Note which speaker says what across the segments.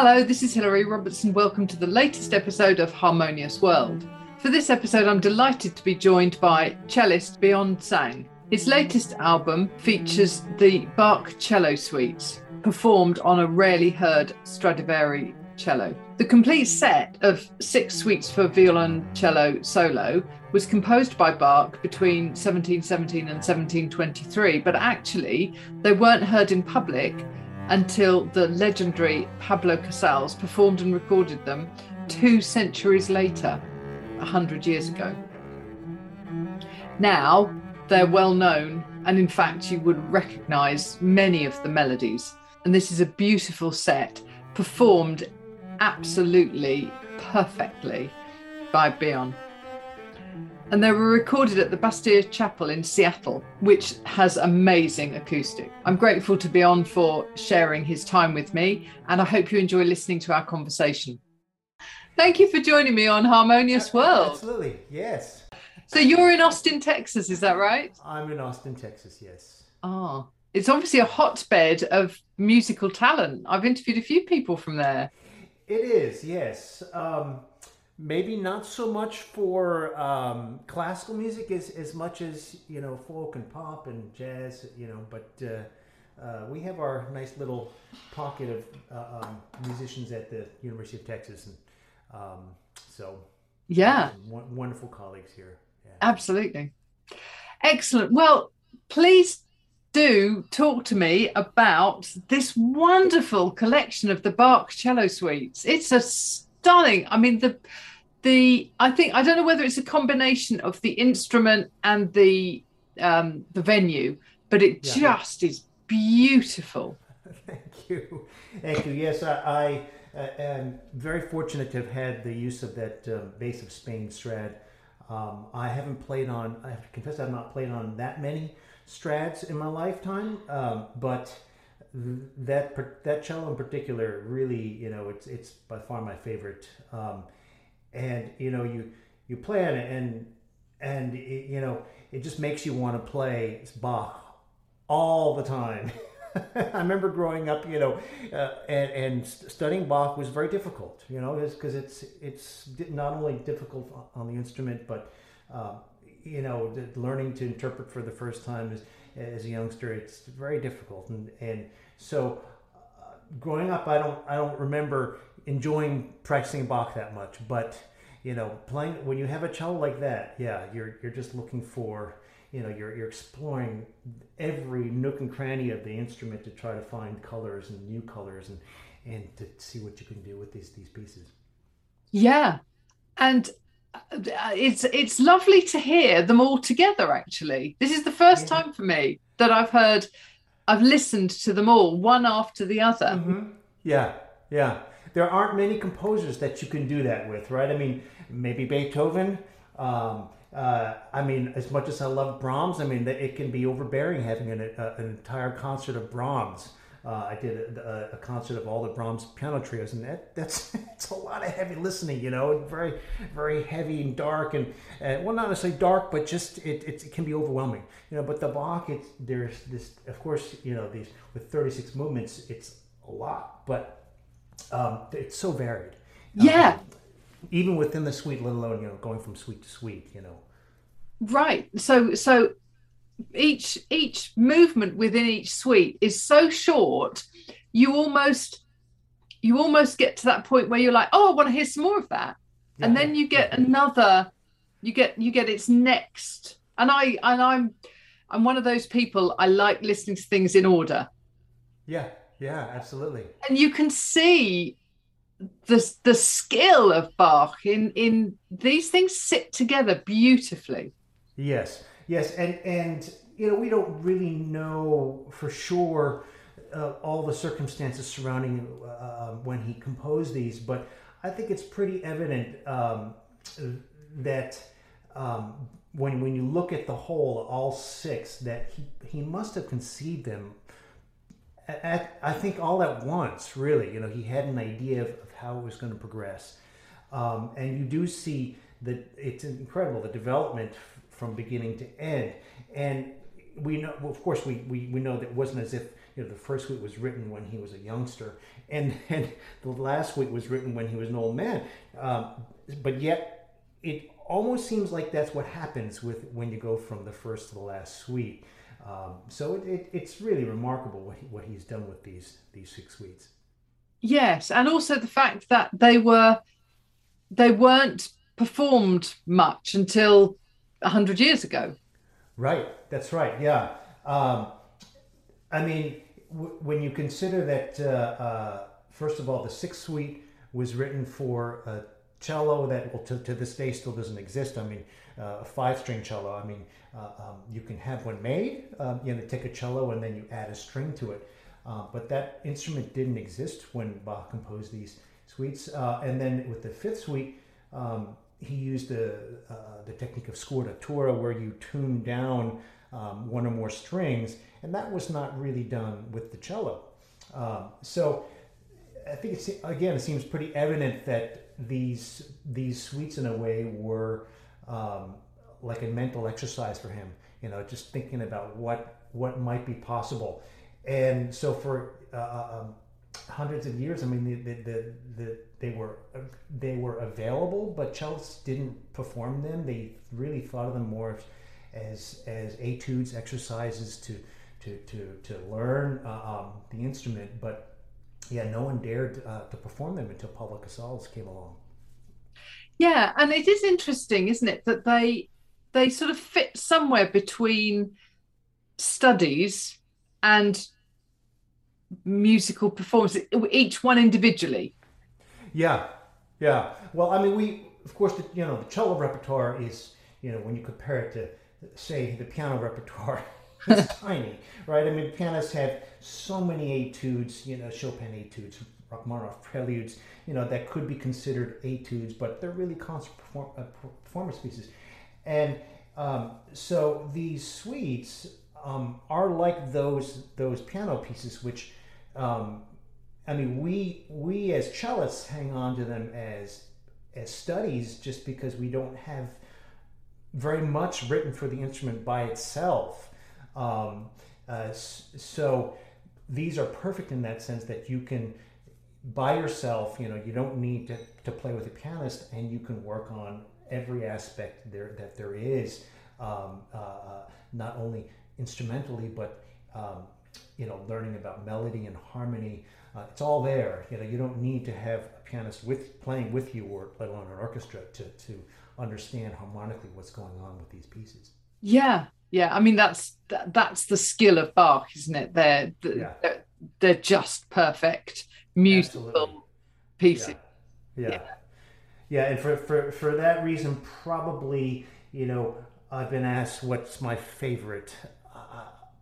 Speaker 1: Hello, this is Hilary Robertson. Welcome to the latest episode of Harmonious World. For this episode, I'm delighted to be joined by cellist Bion Tsang. His latest album features the Bach cello suites, performed on a rarely heard Stradivari cello. The complete set of six suites for violoncello solo was composed by Bach between 1717 and 1723, but actually they weren't heard in public until the legendary Pablo Casals performed and recorded them two centuries later, a hundred years ago. Now they're well known, and in fact, you would recognize many of the melodies. And this is a beautiful set performed absolutely perfectly by Bion and they were recorded at the Bastyr Chapel in Seattle, which has amazing acoustic. I'm grateful to Bion for sharing his time with me, and I hope you enjoy listening to our conversation. Thank you for joining me on Harmonious World.
Speaker 2: Absolutely, yes.
Speaker 1: So you're in Austin, Texas, is that right?
Speaker 2: I'm in Austin, Texas, yes.
Speaker 1: Ah, oh, it's obviously a hotbed of musical talent. I've interviewed a few people from there.
Speaker 2: It is, yes. Um, maybe not so much for um, classical music as, as much as you know folk and pop and jazz you know but uh, uh, we have our nice little pocket of uh, um, musicians at the university of texas and um, so
Speaker 1: yeah
Speaker 2: wonderful colleagues here yeah.
Speaker 1: absolutely excellent well please do talk to me about this wonderful collection of the Bach cello suites. It's a stunning. I mean, the the I think I don't know whether it's a combination of the instrument and the um, the venue, but it yeah. just is beautiful.
Speaker 2: Thank you, thank you. Yes, I, I uh, am very fortunate to have had the use of that uh, bass of Spain Strad. Um, I haven't played on. I have to confess, I've not played on that many Strads in my lifetime, um, but that that cello in particular really you know it's it's by far my favorite um, and you know you you play it and and it, you know it just makes you want to play Bach all the time. I remember growing up, you know, uh, and, and, studying Bach was very difficult, you know, because it's, it's not only difficult on the instrument, but uh, you know, learning to interpret for the first time as, as a youngster, it's very difficult, and and so uh, growing up, I don't I don't remember enjoying practicing Bach that much, but you know, playing when you have a cello like that, yeah, you're you're just looking for, you know, you're you're exploring every nook and cranny of the instrument to try to find colors and new colors and and to see what you can do with these these pieces.
Speaker 1: Yeah, and uh, it's it's lovely to hear them all together. Actually, this is the first yeah. time for me that I've heard, I've listened to them all one after the other.
Speaker 2: Mm-hmm. Yeah, yeah there aren't many composers that you can do that with, right? I mean, maybe Beethoven. Um, uh, I mean, as much as I love Brahms, I mean, it can be overbearing having an, a, an entire concert of Brahms. Uh, I did a, a, concert of all the Brahms piano trios, and that, that's it's a lot of heavy listening, you know, very very heavy and dark, and uh, well, not necessarily dark, but just it, it can be overwhelming, you know. But the Bach, it's there's this, of course, you know, these with 36 movements, it's a lot, but um, it's so varied.
Speaker 1: Yeah. Um,
Speaker 2: even within the suite, let alone you know going from suite to suite, you know.
Speaker 1: Right. So so each each movement within each suite is so short, you almost you almost get to that point where you're like, oh, I want to hear some more of that, yeah. and then you get another, you get you get its next, and I and I'm I'm one of those people I like listening to things in order.
Speaker 2: Yeah. Yeah, absolutely.
Speaker 1: And you can see the the skill of Bach in in these things sit together beautifully.
Speaker 2: Yes, yes, and and you know we don't really know for sure uh, all the circumstances surrounding uh, when he composed these, but I think it's pretty evident um, that um, when when you look at the whole, all six, that he he must have conceived them at, I think all at once, really. You know, he had an idea of, of how it was going to progress, um, and you do see that it's incredible the development from beginning to end. And we know, of course, we, we, we know that it wasn't as if you know the first suite was written when he was a youngster, and and the last suite was written when he was an old man. Um, but yet, it almost seems like that's what happens with when you go from the first to the last suite. Um, so it, it, it's really remarkable what he, what he's done with these these six suites.
Speaker 1: Yes, and also the fact that they were they weren't performed much until hundred years ago.
Speaker 2: Right. That's right. Yeah. Um, I mean, w- when you consider that, uh, uh, first of all, the sixth suite was written for a cello that, well, to, to this day still doesn't exist. I mean, uh, a five string cello. I mean, uh, um, you can have one made, um, you know, take a cello and then you add a string to it. Uh, but that instrument didn't exist when Bach composed these suites. Uh, and then with the fifth suite, um, he used the, uh, the technique of scordatura, where you tune down um, one or more strings, and that was not really done with the cello. Um, so I think it's again, it seems pretty evident that these these suites, in a way, were um, like a mental exercise for him. You know, just thinking about what what might be possible, and so for uh, uh um, hundreds of years, I mean, the, the, the, the, they were they were available, but cellists didn't perform them. They really thought of them more as as etudes, exercises to to to, to learn uh, um, the instrument. But yeah, no one dared uh, to perform them until Pablo Casals came along.
Speaker 1: Yeah, and it is interesting, isn't it, that they they sort of fit somewhere between studies and musical performance, each one individually.
Speaker 2: Yeah, yeah. Well, I mean, we of course, the, you know, the cello repertoire is, you know, when you compare it to, say, the piano repertoire, it's tiny, right? I mean, pianists have so many etudes, you know, Chopin etudes, Rachmaninoff preludes, you know, that could be considered etudes, but they're really concert perform, uh, performance pieces. And um, so these suites um, are like those those piano pieces, which um, I mean, we we as cellists hang on to them as as studies just because we don't have very much written for the instrument by itself. Um, uh, so these are perfect in that sense that you can by yourself. You know, you don't need to, to play with a pianist, and you can work on every aspect there that there is, um, uh, uh not only instrumentally but um, you know, learning about melody and harmony. Uh, it's all there. You know, you don't need to have a pianist with playing with you, or let alone an orchestra, to to understand harmonically what's going on with these pieces.
Speaker 1: Yeah, yeah. I mean, that's that, that's the skill of Bach, isn't it? They're yeah. they're, they're just perfect musical Absolutely. pieces.
Speaker 2: Yeah. yeah. yeah. Yeah, and for, for, for that reason, probably, you know, I've been asked what's my favorite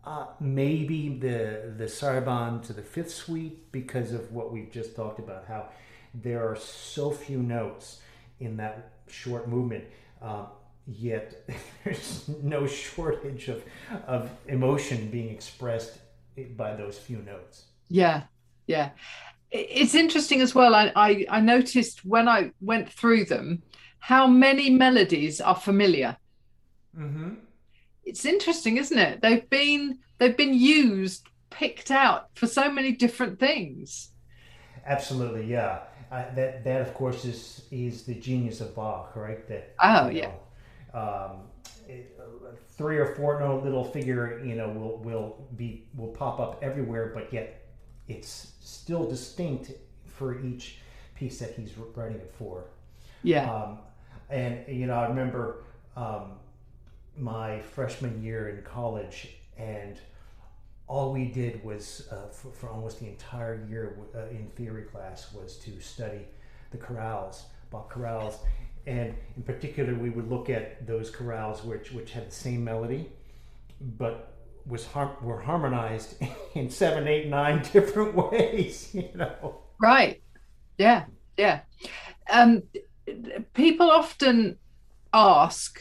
Speaker 2: uh, maybe the the saraband to the fifth suite because of what we've just talked about, how there are so few notes in that short movement. Uh, yet there's no shortage of, of emotion being expressed by those few notes.
Speaker 1: Yeah, yeah. It's interesting as well. I, I, I noticed when I went through them how many melodies are familiar. Mm-hmm it's interesting, isn't it? They've been they've been used, picked out for so many different things.
Speaker 2: Absolutely, yeah. Uh, that that of course is is the genius of Bach, right? That
Speaker 1: oh yeah. Know,
Speaker 2: um, it, uh, three or four note little figure, you know, will will be will pop up everywhere, but yet it's still distinct for each piece that he's writing it for.
Speaker 1: Yeah.
Speaker 2: Um, and you know, I remember um, my freshman year in college, and all we did was uh, for, for, almost the entire year uh, in theory class was to study the chorales, Bach chorales, and in particular we would look at those chorales which which had the same melody, but was har- were harmonized in seven, eight, nine different ways. You know.
Speaker 1: Right. Yeah. Yeah. Um, people often ask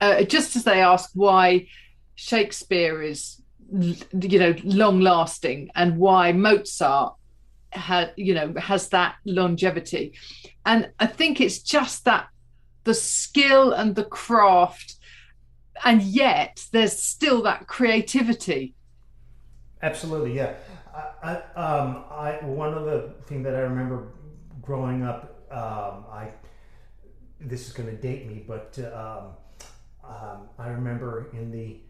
Speaker 1: uh, just as they ask why Shakespeare is, you know, long lasting and why Mozart had, you know, has that longevity. And I think it's just that the skill and the craft and yet there's still that creativity.
Speaker 2: Absolutely, yeah. I, I, um, I one of the things that I remember growing up, um, I this is going to date me, but um, um, I remember in the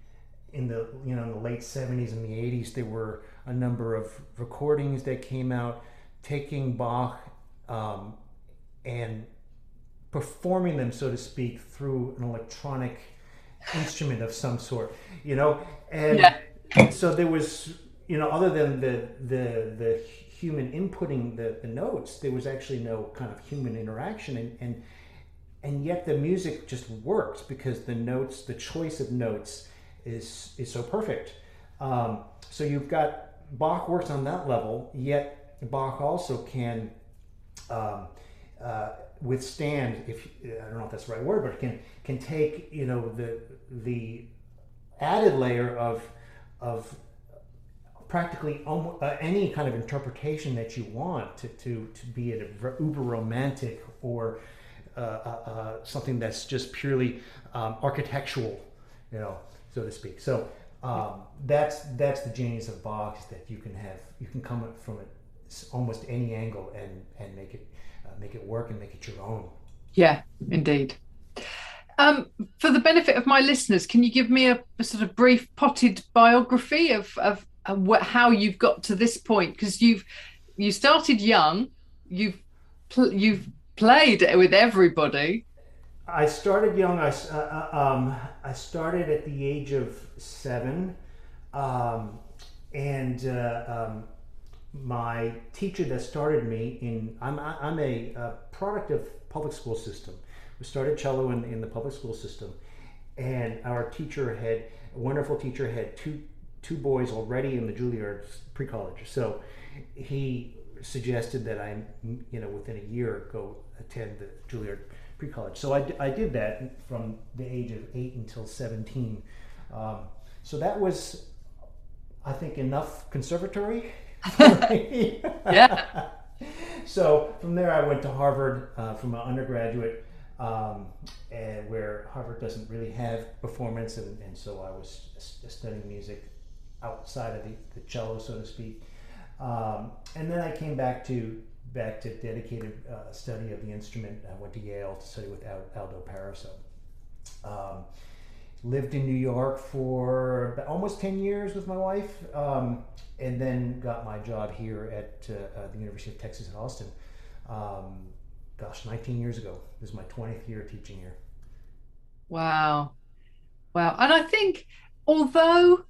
Speaker 2: in the you know in the late 70s and the 80s there were a number of recordings that came out taking Bach um, and performing them so to speak through an electronic instrument of some sort you know and yeah. so there was you know other than the the the human inputting the, the notes there was actually no kind of human interaction and and and yet the music just worked because the notes the choice of notes is is so perfect. Um, so you've got bach works on that level yet bach also can um, uh, withstand if i don't know if that's the right word but can can take you know the the added layer of of practically almost, uh, any kind of interpretation that you want to, to, to be it uber romantic or uh, uh, uh, something that's just purely um, architectural, you know, so to speak. So um, that's that's the genius of Bach that you can have you can come from it almost any angle and and make it uh, make it work and make it your own.
Speaker 1: Yeah, indeed. Um, for the benefit of my listeners, can you give me a, a sort of brief potted biography of, of, what, how you've got to this point? Because you've you started young, you've pl- you've played with everybody.
Speaker 2: I started young. I, uh, uh, um, I started at the age of seven, um, and uh, um, my teacher that started me in I'm I'm a, a, product of public school system. We started cello in, in the public school system, and our teacher had a wonderful teacher had two two boys already in the Juilliard pre-college. So he suggested that I, you know, within a year go attend the Juilliard pre-college. So I, I did that from the age of eight until 17. Um, so that was, I think, enough conservatory.
Speaker 1: yeah.
Speaker 2: So from there, I went to Harvard uh, from an undergraduate, um, and where Harvard doesn't really have performance, and, and so I was studying music outside of the, the cello, so to speak. Um, and then I came back to back to dedicated uh, study of the instrument. I went to Yale to study with Aldo Parisot. Um, lived in New York for almost 10 years with my wife, um, and then got my job here at uh, uh, the University of Texas at Austin. Um, gosh, 19 years ago. This is my 20th year teaching here.
Speaker 1: Wow. Wow. And I think although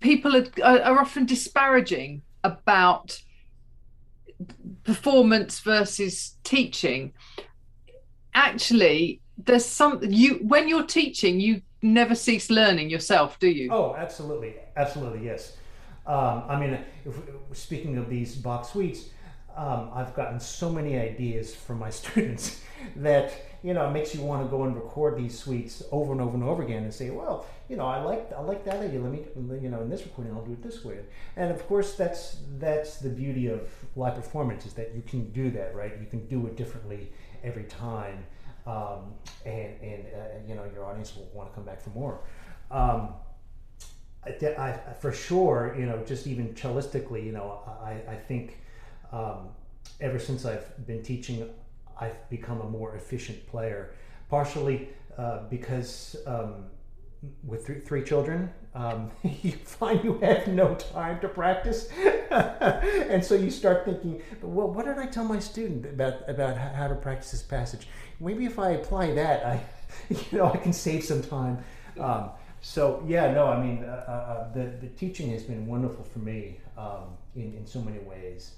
Speaker 1: people are, are often disparaging about performance versus teaching. Actually there's something you when you're teaching you never cease learning yourself do you?
Speaker 2: Oh absolutely. Absolutely yes. Um, i mean if, speaking of these Bach suites um, i've gotten so many ideas from my students that you know, it makes you want to go and record these suites over and over and over again and say, well, you know, I like I like that idea. Let me, you know, in this recording, I'll do it this way. And of course, that's that's the beauty of live performance is that you can do that, right? You can do it differently every time, um, and and uh, you know, your audience will want to come back for more. Um, I, I, for sure, you know, just even cellistically, you know, I, I think um, ever since I've been teaching I've become a more efficient player, partially uh, because um, with three, three children, um, you find you have no time to practice, and so you start thinking, well, what did I tell my student about about how to practice this passage? Maybe if I apply that, I, you know, I can save some time. Um, so yeah, no, I mean, uh, uh, uh, the the teaching has been wonderful for me um, in in so many ways.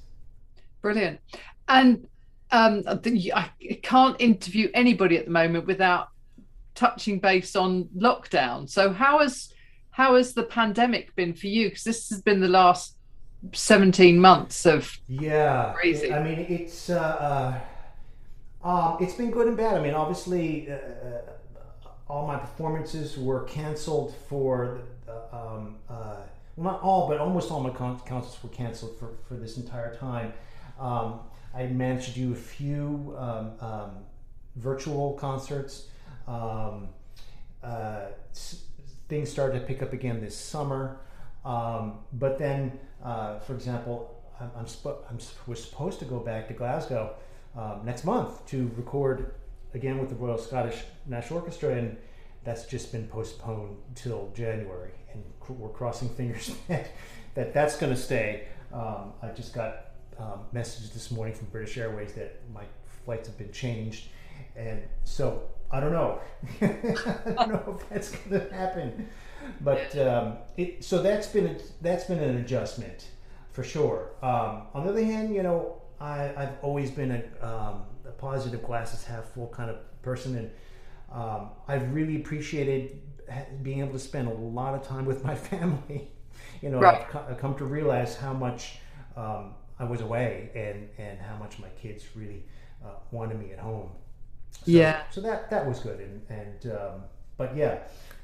Speaker 1: Brilliant, and um, I can't interview anybody at the moment without touching base on lockdown. So how has how has the pandemic been for you? Because this has been the last seventeen months of
Speaker 2: yeah, crazy. I mean, it's uh, uh, um, it's been good and bad. I mean, obviously, uh, uh all my performances were canceled for. Um, uh, well, not all, but almost all my concerts were canceled for, for this entire time. Um, I managed to do a few um, um, virtual concerts. Um, uh, things started to pick up again this summer. Um, but then, uh, for example, I'm, I'm, sp- I'm, we're supposed to go back to Glasgow um, next month to record again with the Royal Scottish National Orchestra, and that's just been postponed till January. And cr- we're crossing fingers that, that that's going to stay. Um, I just got um, messages this morning from British Airways that my flights have been changed, and so I don't know. I don't know if that's going to happen, but um, it, so that's been a, that's been an adjustment for sure. Um, on the other hand, you know, I, I've always been a, um, a positive glasses half full kind of person, and um, I've really appreciated being able to spend a lot of time with my family. You know, right. I've, I've, come to realize how much um, I was away, and and how much my kids really uh, wanted me at home. So,
Speaker 1: yeah.
Speaker 2: So that that was good, and and um, but yeah,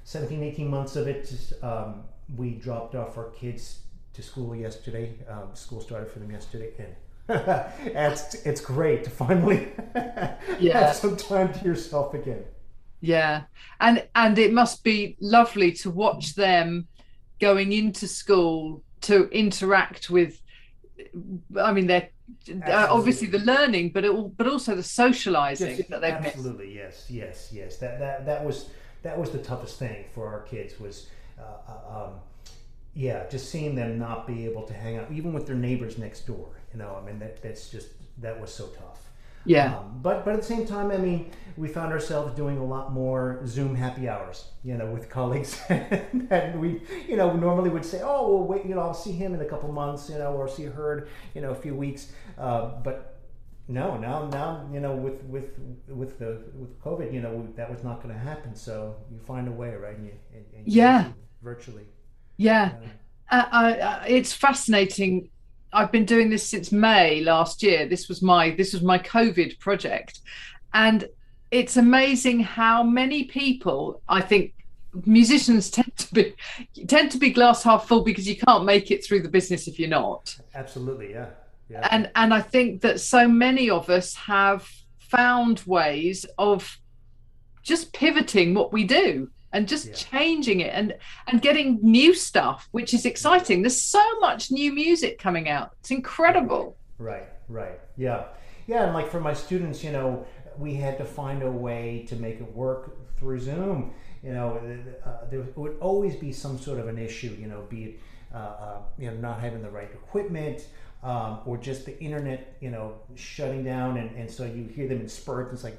Speaker 2: 17, 18 months of it. Um, we dropped off our kids to school yesterday. Um, school started for them yesterday, and it's it's great to finally yeah. have some time to yourself again.
Speaker 1: Yeah, and and it must be lovely to watch them going into school to interact with. I mean, they're uh, obviously the learning, but it, but also the socializing
Speaker 2: Just,
Speaker 1: that they've
Speaker 2: absolutely missed. yes, yes, yes. That that that was that was the toughest thing for our kids was, uh, uh, um, yeah, just seeing them not be able to hang out even with their neighbors next door. You know, I mean that that's just that was so tough.
Speaker 1: Yeah.
Speaker 2: Um, but but at the same time, I mean, we found ourselves doing a lot more Zoom happy hours, you know, with colleagues, and we, you know, normally would say, oh, well, wait, you know, I'll see him in a couple months, you know, or see her, you know, a few weeks. Uh, but no, now now you know, with with with the with COVID, you know, that was not going to happen. So you find a way, right? And you, and, and
Speaker 1: yeah,
Speaker 2: virtually.
Speaker 1: Yeah. Uh, uh, it's fascinating I've been doing this since May last year. This was my this was my COVID project, and it's amazing how many people I think musicians tend to be tend to be glass half full because you can't make it through the business if you're not.
Speaker 2: Absolutely, yeah. yeah.
Speaker 1: And and I think that so many of us have found ways of just pivoting what we do and just yeah. changing it and and getting new stuff which is exciting. There's so much new music coming out. It's incredible.
Speaker 2: Right right. Yeah. Yeah and like for my students you know we had to find a way to make it work through zoom. You know uh, there would always be some sort of an issue you know be it uh, uh, you know not having the right equipment um, or just the internet you know shutting down and, and so you hear them in spurts. It's like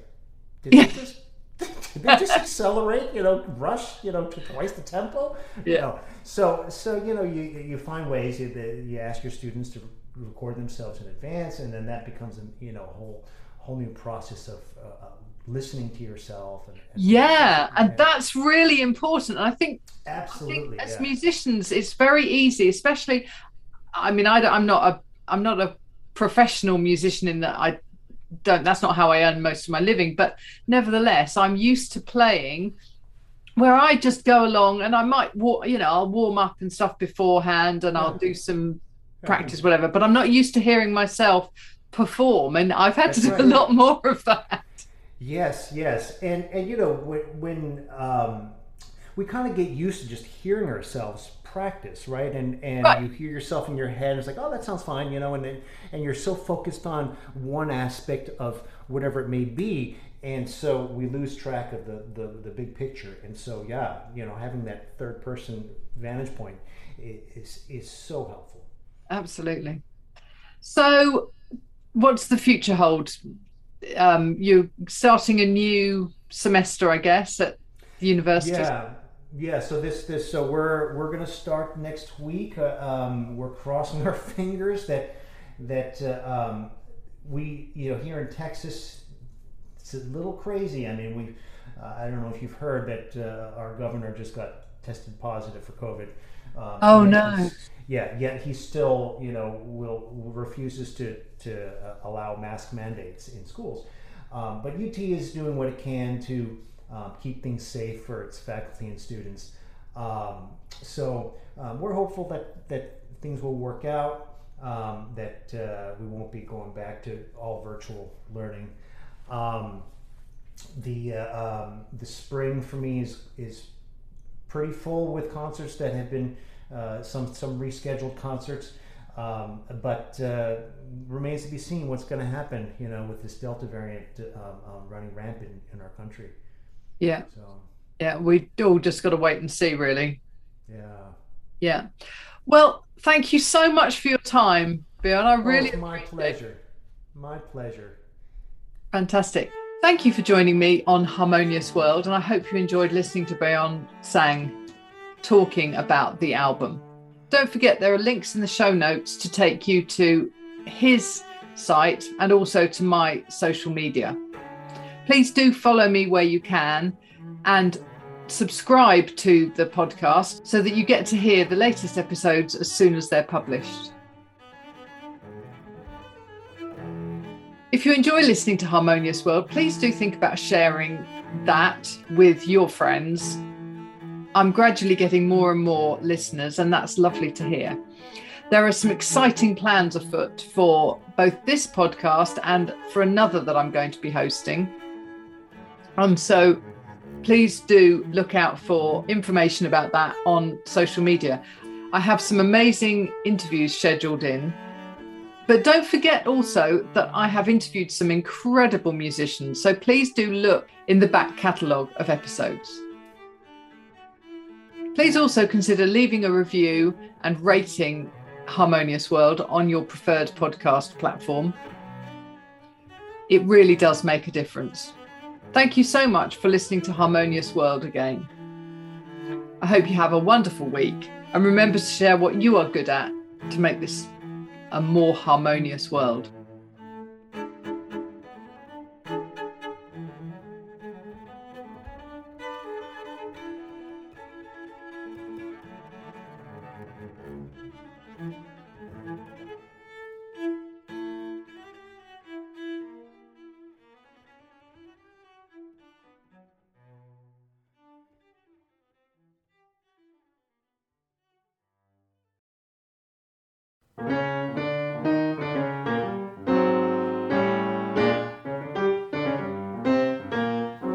Speaker 2: did yeah. just did they just accelerate, you know, rush, you know, to twice the tempo?
Speaker 1: Yeah.
Speaker 2: You know, so, so you know, you, you find ways you, you ask your students to record themselves in advance, and then that becomes, a, you know, a whole whole new process of uh, listening to yourself. And,
Speaker 1: and yeah, and that's really important. and I think
Speaker 2: absolutely
Speaker 1: I think as
Speaker 2: yeah.
Speaker 1: musicians, it's very easy, especially. I mean, I, I'm not a I'm not a professional musician in that I don't that's not how I earn most of my living but nevertheless I'm used to playing where I just go along and I might you know I'll warm up and stuff beforehand and I'll do some practice whatever but I'm not used to hearing myself perform and I've had that's to do right. a lot more of that.
Speaker 2: Yes yes. And and you know when when um we kind of get used to just hearing ourselves practice, right? And and right. you hear yourself in your head, and it's like, oh, that sounds fine, you know, and then, and you're so focused on one aspect of whatever it may be, and so we lose track of the the, the big picture. And so, yeah, you know, having that third person vantage point is is so helpful.
Speaker 1: Absolutely. So, what's the future hold? Um, you're starting a new semester, I guess, at the university.
Speaker 2: Yeah, yeah, so this this so we're we're gonna start next week. Uh, um, we're crossing our fingers that that uh, um, we you know here in Texas it's a little crazy. I mean we uh, I don't know if you've heard that uh, our governor just got tested positive for COVID.
Speaker 1: Um, oh no!
Speaker 2: Yeah, yet he still you know will, will refuses to to uh, allow mask mandates in schools. Um, but UT is doing what it can to um, keep things safe for its faculty and students. Um, so um, we're hopeful that, that things will work out, um, that uh, we won't be going back to all virtual learning. Um, the uh, um, the spring for me is is pretty full with concerts that have been uh, some some rescheduled concerts. Um, but uh, remains to be seen what's going to happen, you know, with this Delta variant um, running rampant in, our country.
Speaker 1: Yeah. So. Yeah, we all just got to wait and see, really.
Speaker 2: Yeah.
Speaker 1: Yeah. Well, thank you so much for your time, Bion. I oh, really.
Speaker 2: Oh, my pleasure. It. My pleasure.
Speaker 1: Fantastic. Thank you for joining me on Harmonious World, and I hope you enjoyed listening to Bion Tsang talking about the album. Don't forget, there are links in the show notes to take you to his site and also to my social media. Please do follow me where you can and subscribe to the podcast so that you get to hear the latest episodes as soon as they're published. If you enjoy listening to Harmonious World, please do think about sharing that with your friends I'm gradually getting more and more listeners, and that's lovely to hear. There are some exciting plans afoot for both this podcast and for another that I'm going to be hosting. And so please do look out for information about that on social media. I have some amazing interviews scheduled in. But don't forget also that I have interviewed some incredible musicians. So please do look in the back catalogue of episodes. Please also consider leaving a review and rating Harmonious World on your preferred podcast platform. It really does make a difference. Thank you so much for listening to Harmonious World again. I hope you have a wonderful week and remember to share what you are good at to make this a more harmonious world.